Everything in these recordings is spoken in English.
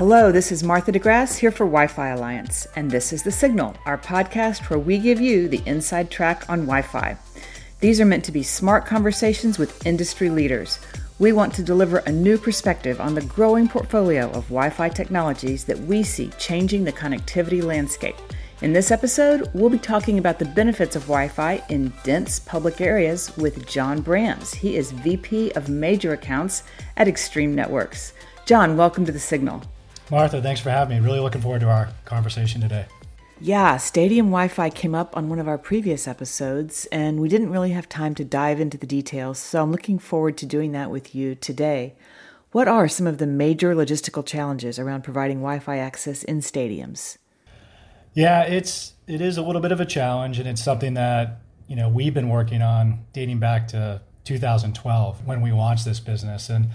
Hello, this is Martha DeGrasse here for Wi Fi Alliance, and this is The Signal, our podcast where we give you the inside track on Wi Fi. These are meant to be smart conversations with industry leaders. We want to deliver a new perspective on the growing portfolio of Wi Fi technologies that we see changing the connectivity landscape. In this episode, we'll be talking about the benefits of Wi Fi in dense public areas with John Brams. He is VP of Major Accounts at Extreme Networks. John, welcome to The Signal. Martha, thanks for having me. Really looking forward to our conversation today. Yeah, Stadium Wi Fi came up on one of our previous episodes, and we didn't really have time to dive into the details, so I'm looking forward to doing that with you today. What are some of the major logistical challenges around providing Wi Fi access in stadiums? Yeah, it's it is a little bit of a challenge, and it's something that you know we've been working on dating back to 2012 when we launched this business, and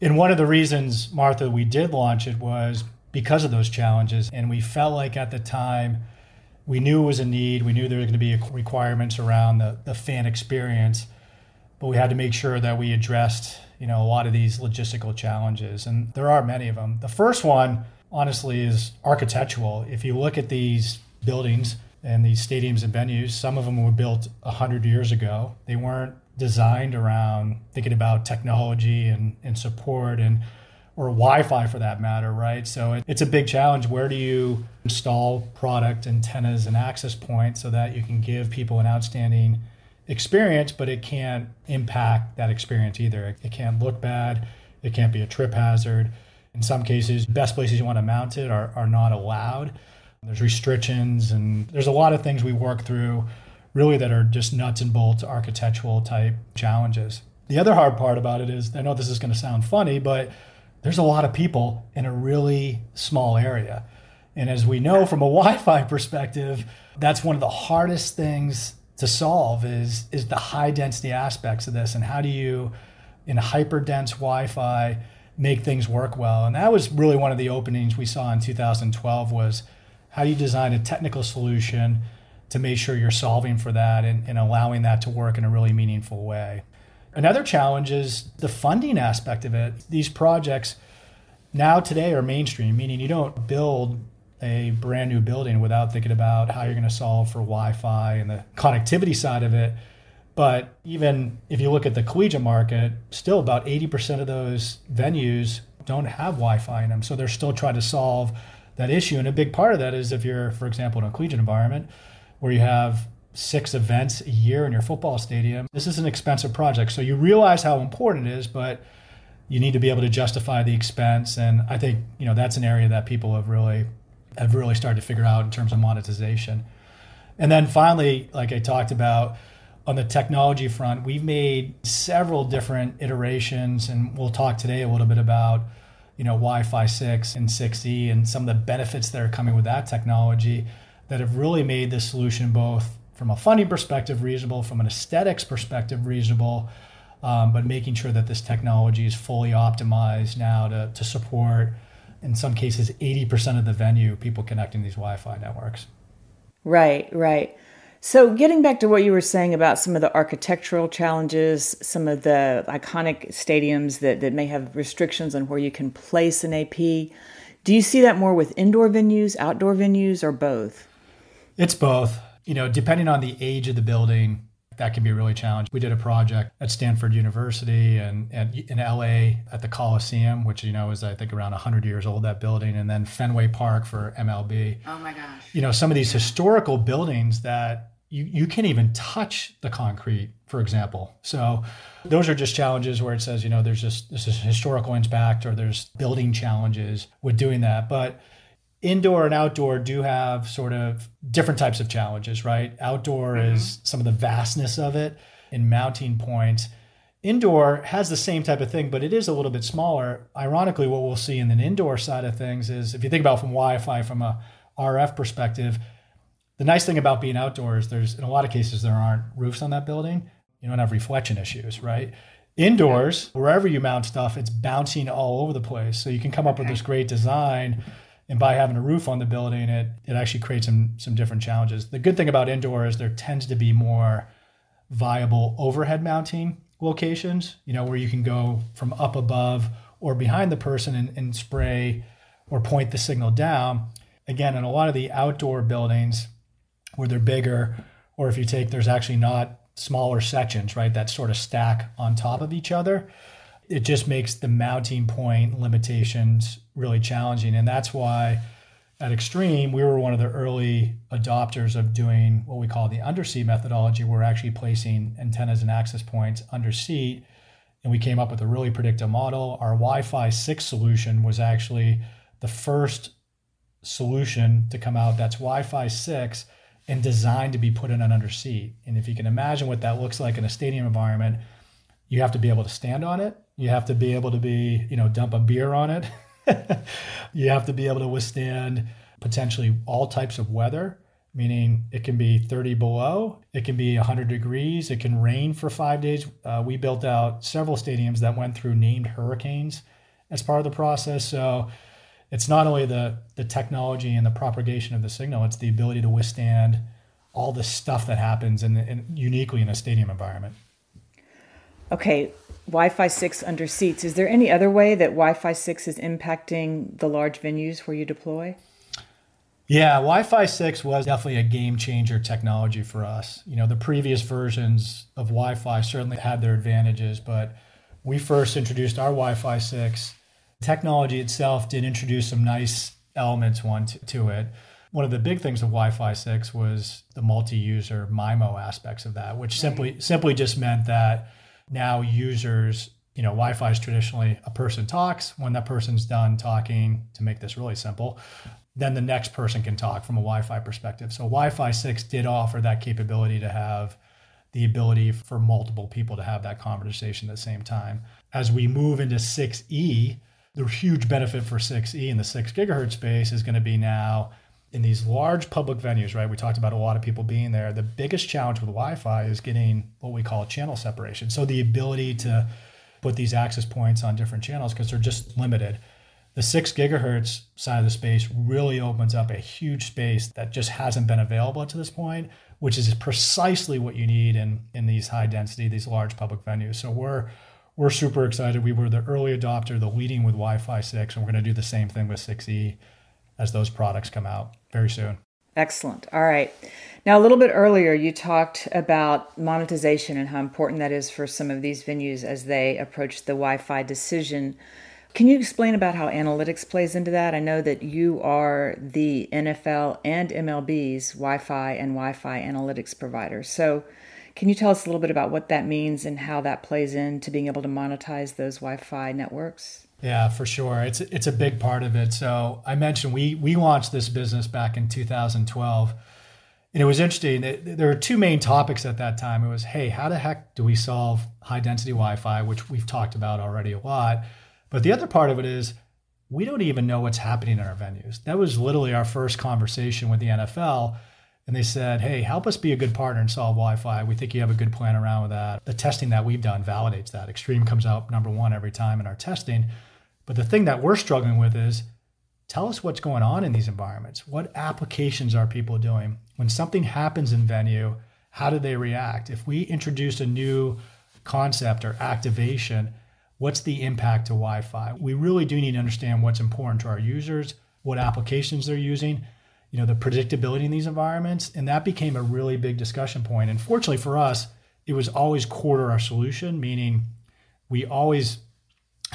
and one of the reasons, Martha, we did launch it was because of those challenges. And we felt like at the time, we knew it was a need. We knew there were going to be requirements around the, the fan experience, but we had to make sure that we addressed, you know, a lot of these logistical challenges. And there are many of them. The first one, honestly, is architectural. If you look at these buildings and these stadiums and venues, some of them were built 100 years ago. They weren't designed around thinking about technology and, and support and or Wi-Fi for that matter, right? So it, it's a big challenge. Where do you install product, antennas, and access points so that you can give people an outstanding experience, but it can't impact that experience either. It, it can't look bad. It can't be a trip hazard. In some cases, best places you want to mount it are, are not allowed. There's restrictions, and there's a lot of things we work through really that are just nuts and bolts architectural type challenges. The other hard part about it is I know this is going to sound funny, but there's a lot of people in a really small area. And as we know from a Wi-Fi perspective, that's one of the hardest things to solve is is the high density aspects of this and how do you in hyper dense Wi-Fi make things work well. And that was really one of the openings we saw in 2012 was how do you design a technical solution to make sure you're solving for that and, and allowing that to work in a really meaningful way. Another challenge is the funding aspect of it. These projects now today are mainstream, meaning you don't build a brand new building without thinking about how you're going to solve for Wi-Fi and the connectivity side of it. But even if you look at the collegiate market, still about 80% of those venues don't have Wi-Fi in them. So they're still trying to solve that issue. And a big part of that is if you're, for example, in a collegiate environment, where you have six events a year in your football stadium. This is an expensive project. So you realize how important it is, but you need to be able to justify the expense. And I think, you know, that's an area that people have really have really started to figure out in terms of monetization. And then finally, like I talked about, on the technology front, we've made several different iterations, and we'll talk today a little bit about, you know, Wi-Fi 6 and 6E and some of the benefits that are coming with that technology that have really made this solution both from a funding perspective reasonable, from an aesthetics perspective reasonable, um, but making sure that this technology is fully optimized now to, to support, in some cases, 80% of the venue people connecting these Wi Fi networks. Right, right. So, getting back to what you were saying about some of the architectural challenges, some of the iconic stadiums that, that may have restrictions on where you can place an AP, do you see that more with indoor venues, outdoor venues, or both? It's both. You know, depending on the age of the building, that can be really challenging. We did a project at Stanford University and, and in LA at the Coliseum, which you know is I think around 100 years old that building, and then Fenway Park for MLB. Oh my gosh! You know, some of these historical buildings that you you can't even touch the concrete, for example. So those are just challenges where it says you know there's just this is historical impact or there's building challenges with doing that, but indoor and outdoor do have sort of different types of challenges, right? Outdoor mm-hmm. is some of the vastness of it in mounting points. Indoor has the same type of thing, but it is a little bit smaller. Ironically, what we'll see in the indoor side of things is if you think about from Wi-Fi from a RF perspective, the nice thing about being outdoors, is there's in a lot of cases there aren't roofs on that building. You don't have reflection issues, right? Indoors, wherever you mount stuff, it's bouncing all over the place. So you can come up with this great design And by having a roof on the building, it, it actually creates some, some different challenges. The good thing about indoor is there tends to be more viable overhead mounting locations, you know, where you can go from up above or behind the person and, and spray or point the signal down. Again, in a lot of the outdoor buildings where they're bigger, or if you take, there's actually not smaller sections, right, that sort of stack on top of each other. It just makes the mounting point limitations really challenging. And that's why at Extreme, we were one of the early adopters of doing what we call the underseat methodology. We're actually placing antennas and access points under seat. And we came up with a really predictive model. Our Wi Fi 6 solution was actually the first solution to come out that's Wi Fi 6 and designed to be put in an under seat. And if you can imagine what that looks like in a stadium environment, you have to be able to stand on it. You have to be able to be, you know, dump a beer on it. you have to be able to withstand potentially all types of weather, meaning it can be 30 below, it can be 100 degrees, it can rain for five days. Uh, we built out several stadiums that went through named hurricanes as part of the process. So it's not only the the technology and the propagation of the signal; it's the ability to withstand all the stuff that happens in, in uniquely in a stadium environment. Okay, Wi-Fi six under seats. Is there any other way that Wi-Fi six is impacting the large venues where you deploy? Yeah, Wi-Fi 6 was definitely a game changer technology for us. You know, the previous versions of Wi-Fi certainly had their advantages, but we first introduced our Wi-Fi 6 Technology itself did introduce some nice elements one to, to it. One of the big things of Wi-Fi 6 was the multi-user MIMO aspects of that, which simply simply just meant that now users, you know, Wi-Fi is traditionally a person talks. When that person's done talking, to make this really simple, then the next person can talk from a Wi-Fi perspective. So Wi-Fi 6 did offer that capability to have the ability for multiple people to have that conversation at the same time. As we move into 6E, the huge benefit for 6E in the 6 gigahertz space is going to be now in these large public venues, right? We talked about a lot of people being there. The biggest challenge with Wi Fi is getting what we call channel separation. So the ability to put these access points on different channels because they're just limited. The six gigahertz side of the space really opens up a huge space that just hasn't been available to this point, which is precisely what you need in, in these high density, these large public venues. So we're we're super excited. We were the early adopter, the leading with Wi-Fi 6, and we're going to do the same thing with 6E as those products come out very soon. Excellent. All right. Now, a little bit earlier, you talked about monetization and how important that is for some of these venues as they approach the Wi Fi decision. Can you explain about how analytics plays into that? I know that you are the NFL and MLB's Wi Fi and Wi Fi analytics provider. So, can you tell us a little bit about what that means and how that plays into being able to monetize those Wi-Fi networks? Yeah, for sure. It's it's a big part of it. So I mentioned we we launched this business back in 2012. And it was interesting. There were two main topics at that time. It was, hey, how the heck do we solve high density Wi Fi, which we've talked about already a lot. But the other part of it is, we don't even know what's happening in our venues. That was literally our first conversation with the NFL and they said, "Hey, help us be a good partner and solve Wi-Fi. We think you have a good plan around with that." The testing that we've done validates that. Extreme comes out number one every time in our testing. But the thing that we're struggling with is tell us what's going on in these environments. What applications are people doing? When something happens in venue, how do they react? If we introduce a new concept or activation, what's the impact to Wi Fi? We really do need to understand what's important to our users, what applications they're using, you know the predictability in these environments and that became a really big discussion point. and fortunately for us it was always core to our solution meaning we always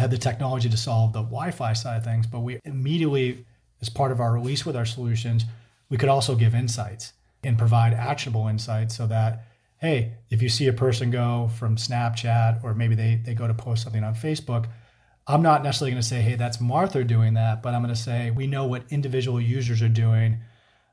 had the technology to solve the wi-fi side of things but we immediately as part of our release with our solutions we could also give insights and provide actionable insights so that hey if you see a person go from snapchat or maybe they, they go to post something on facebook I'm not necessarily going to say, hey, that's Martha doing that, but I'm going to say we know what individual users are doing,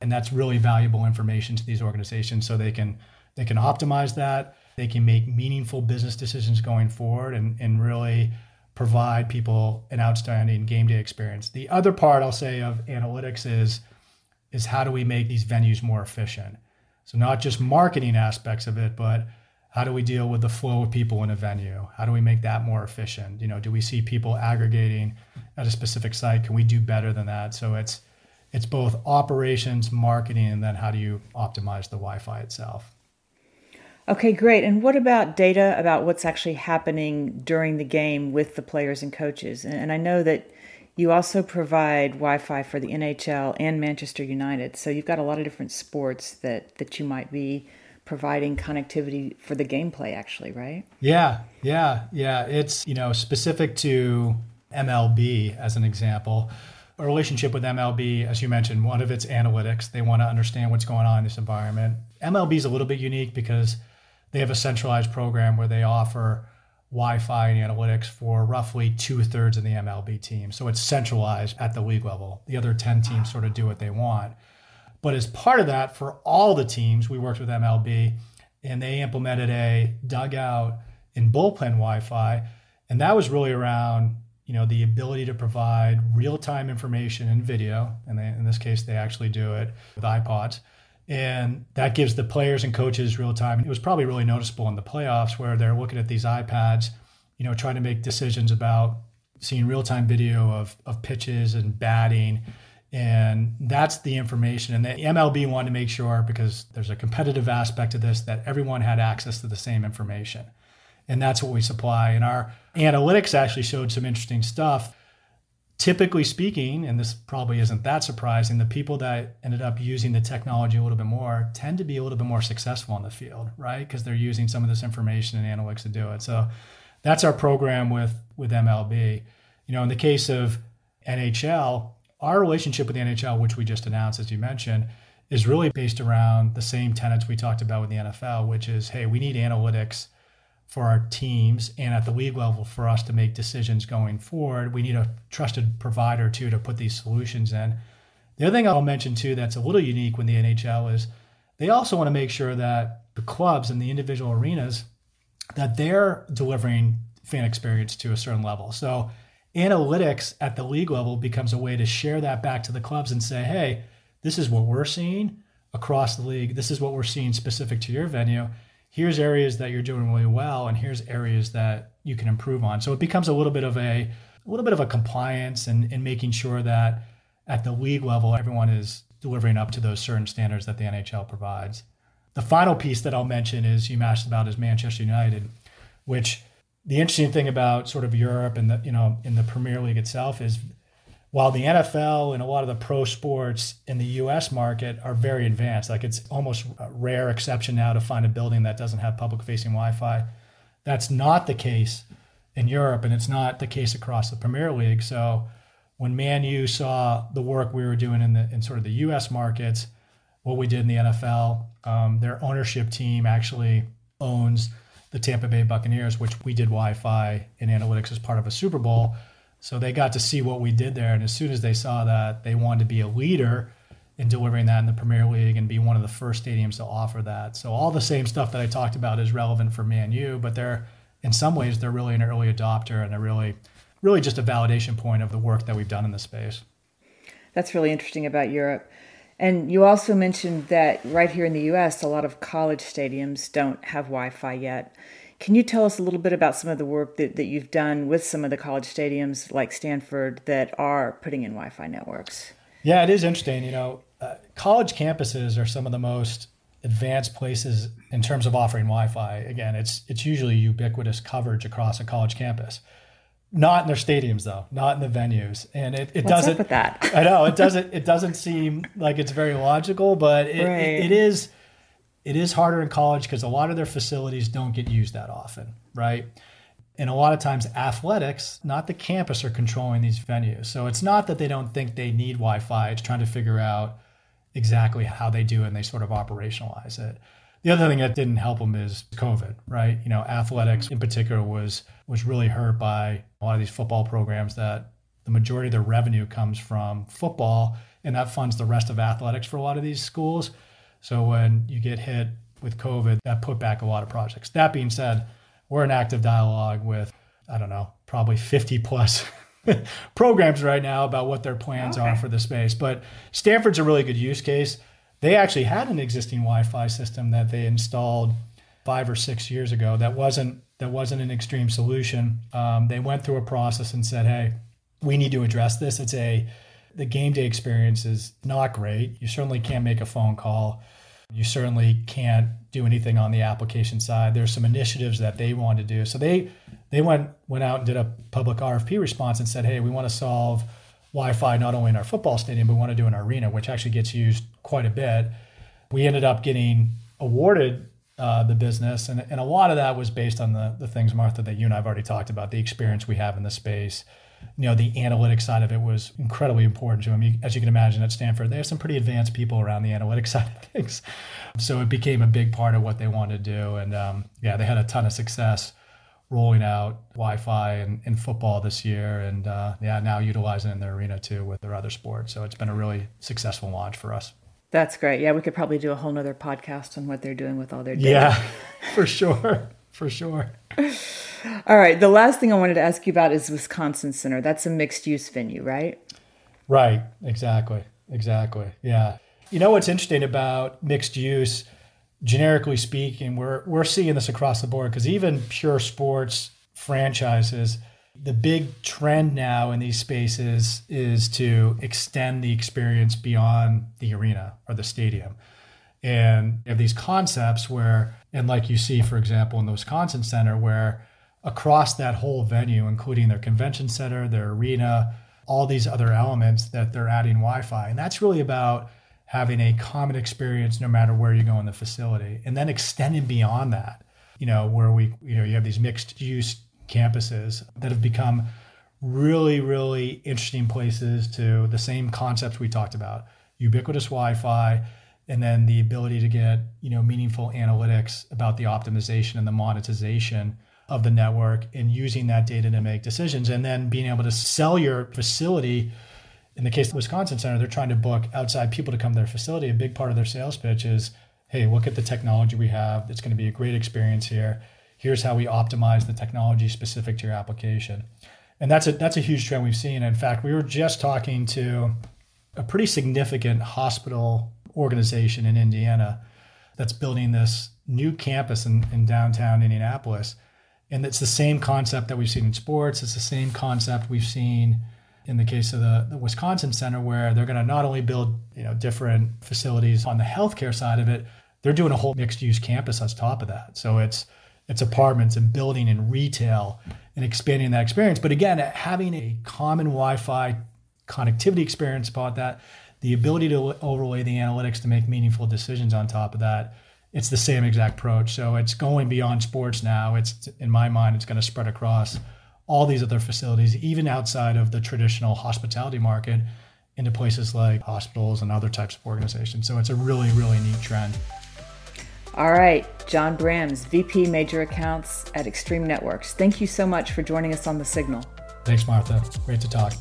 and that's really valuable information to these organizations so they can they can optimize that, they can make meaningful business decisions going forward, and and really provide people an outstanding game day experience. The other part I'll say of analytics is is how do we make these venues more efficient? So not just marketing aspects of it, but how do we deal with the flow of people in a venue? How do we make that more efficient? You know, do we see people aggregating at a specific site? Can we do better than that? So it's it's both operations, marketing, and then how do you optimize the Wi Fi itself. Okay, great. And what about data about what's actually happening during the game with the players and coaches? And I know that you also provide Wi-Fi for the NHL and Manchester United. So you've got a lot of different sports that that you might be providing connectivity for the gameplay actually, right? Yeah. Yeah. Yeah, it's, you know, specific to MLB as an example. A relationship with MLB, as you mentioned, one of its analytics, they want to understand what's going on in this environment. MLB is a little bit unique because they have a centralized program where they offer Wi-Fi and analytics for roughly two thirds of the MLB team. So it's centralized at the league level. The other 10 teams ah. sort of do what they want. But as part of that, for all the teams, we worked with MLB and they implemented a dugout and bullpen Wi-Fi. And that was really around, you know, the ability to provide real-time information and video. And they, in this case, they actually do it with iPads and that gives the players and coaches real time. It was probably really noticeable in the playoffs where they're looking at these iPads, you know, trying to make decisions about seeing real time video of, of pitches and batting. And that's the information. And the MLB wanted to make sure, because there's a competitive aspect to this, that everyone had access to the same information. And that's what we supply. And our analytics actually showed some interesting stuff typically speaking, and this probably isn't that surprising, the people that ended up using the technology a little bit more tend to be a little bit more successful in the field, right? Because they're using some of this information and analytics to do it. So that's our program with with MLB. You know, in the case of NHL, our relationship with the NHL, which we just announced, as you mentioned, is really based around the same tenets we talked about with the NFL, which is, hey, we need analytics for our teams and at the league level for us to make decisions going forward. We need a trusted provider too to put these solutions in. The other thing I'll mention too that's a little unique with the NHL is they also want to make sure that the clubs and the individual arenas that they're delivering fan experience to a certain level. So analytics at the league level becomes a way to share that back to the clubs and say, "Hey, this is what we're seeing across the league. This is what we're seeing specific to your venue." Here's areas that you're doing really well and here's areas that you can improve on. So it becomes a little bit of a a little bit of a compliance and, and making sure that at the league level everyone is delivering up to those certain standards that the nhl provides. The final piece that i'll mention is you asked about is manchester united which the interesting thing about sort of europe and the you know in the premier league itself is while the NFL and a lot of the pro sports in the US market are very advanced, like it's almost a rare exception now to find a building that doesn't have public facing Wi Fi. That's not the case in Europe, and it's not the case across the Premier League. So when Man U saw the work we were doing in the in sort of the US markets, what we did in the NFL, um, their ownership team actually owns the Tampa Bay Buccaneers, which we did Wi Fi and analytics as part of a Super Bowl. So they got to see what we did there. And as soon as they saw that, they wanted to be a leader in delivering that in the Premier League and be one of the first stadiums to offer that. So all the same stuff that I talked about is relevant for Man U, but they're in some ways they're really an early adopter and they're really really just a validation point of the work that we've done in the space. That's really interesting about Europe. And you also mentioned that right here in the US, a lot of college stadiums don't have Wi Fi yet. Can you tell us a little bit about some of the work that, that you've done with some of the college stadiums like Stanford that are putting in Wi Fi networks? Yeah, it is interesting. You know, uh, college campuses are some of the most advanced places in terms of offering Wi-Fi. Again, it's it's usually ubiquitous coverage across a college campus. Not in their stadiums though, not in the venues, and it, it What's doesn't. Up with that? I know it doesn't. It doesn't seem like it's very logical, but it, right. it, it is it is harder in college because a lot of their facilities don't get used that often, right? And a lot of times, athletics, not the campus, are controlling these venues. So it's not that they don't think they need Wi Fi, it's trying to figure out exactly how they do and they sort of operationalize it. The other thing that didn't help them is COVID, right? You know, athletics in particular was was really hurt by a lot of these football programs that the majority of their revenue comes from football and that funds the rest of athletics for a lot of these schools. So when you get hit with COVID, that put back a lot of projects. That being said, we're in active dialogue with, I don't know, probably 50 plus programs right now about what their plans okay. are for the space. But Stanford's a really good use case. They actually had an existing Wi-Fi system that they installed five or six years ago. That wasn't that wasn't an extreme solution. Um, they went through a process and said, "Hey, we need to address this. It's a the game day experience is not great. You certainly can't make a phone call. You certainly can't do anything on the application side. There's some initiatives that they want to do. So they they went went out and did a public RFP response and said, "Hey, we want to solve Wi-Fi not only in our football stadium, but we want to do in our arena, which actually gets used quite a bit." We ended up getting awarded uh, the business, and, and a lot of that was based on the the things, Martha, that you and I've already talked about, the experience we have in the space. You know, the analytics side of it was incredibly important to him As you can imagine, at Stanford, they have some pretty advanced people around the analytics side of things, so it became a big part of what they wanted to do. And um, yeah, they had a ton of success rolling out Wi-Fi in, in football this year, and uh, yeah, now utilizing in their arena too with their other sports. So it's been a really successful launch for us. That's great. Yeah, we could probably do a whole nother podcast on what they're doing with all their data. Yeah, for sure. For sure. All right. The last thing I wanted to ask you about is Wisconsin Center. That's a mixed use venue, right? Right. Exactly. Exactly. Yeah. You know what's interesting about mixed use, generically speaking, we're we're seeing this across the board because even pure sports franchises the big trend now in these spaces is to extend the experience beyond the arena or the stadium. And you have these concepts where, and like you see, for example, in the Wisconsin Center, where across that whole venue, including their convention center, their arena, all these other elements that they're adding Wi Fi. And that's really about having a common experience no matter where you go in the facility. And then extending beyond that, you know, where we, you know, you have these mixed use campuses that have become really, really interesting places to the same concepts we talked about ubiquitous Wi Fi, and then the ability to get you know meaningful analytics about the optimization and the monetization of the network and using that data to make decisions and then being able to sell your facility in the case of the wisconsin center they're trying to book outside people to come to their facility a big part of their sales pitch is hey look at the technology we have it's going to be a great experience here here's how we optimize the technology specific to your application. And that's a that's a huge trend we've seen. In fact, we were just talking to a pretty significant hospital organization in Indiana that's building this new campus in, in downtown Indianapolis. And it's the same concept that we've seen in sports. It's the same concept we've seen in the case of the, the Wisconsin Center, where they're going to not only build you know different facilities on the healthcare side of it, they're doing a whole mixed use campus on top of that. So it's it's apartments and building and retail and expanding that experience. But again, having a common Wi-Fi connectivity experience about that, the ability to overlay the analytics to make meaningful decisions on top of that, it's the same exact approach. So it's going beyond sports now. It's in my mind, it's going to spread across all these other facilities, even outside of the traditional hospitality market, into places like hospitals and other types of organizations. So it's a really, really neat trend. All right, John Brams, VP Major Accounts at Extreme Networks. Thank you so much for joining us on The Signal. Thanks, Martha. Great to talk.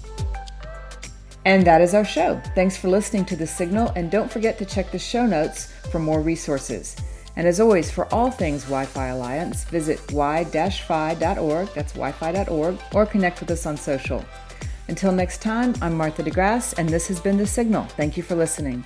And that is our show. Thanks for listening to The Signal, and don't forget to check the show notes for more resources. And as always, for all things Wi Fi Alliance, visit y-fi.org, that's wi-fi.org, or connect with us on social. Until next time, I'm Martha DeGrasse, and this has been The Signal. Thank you for listening.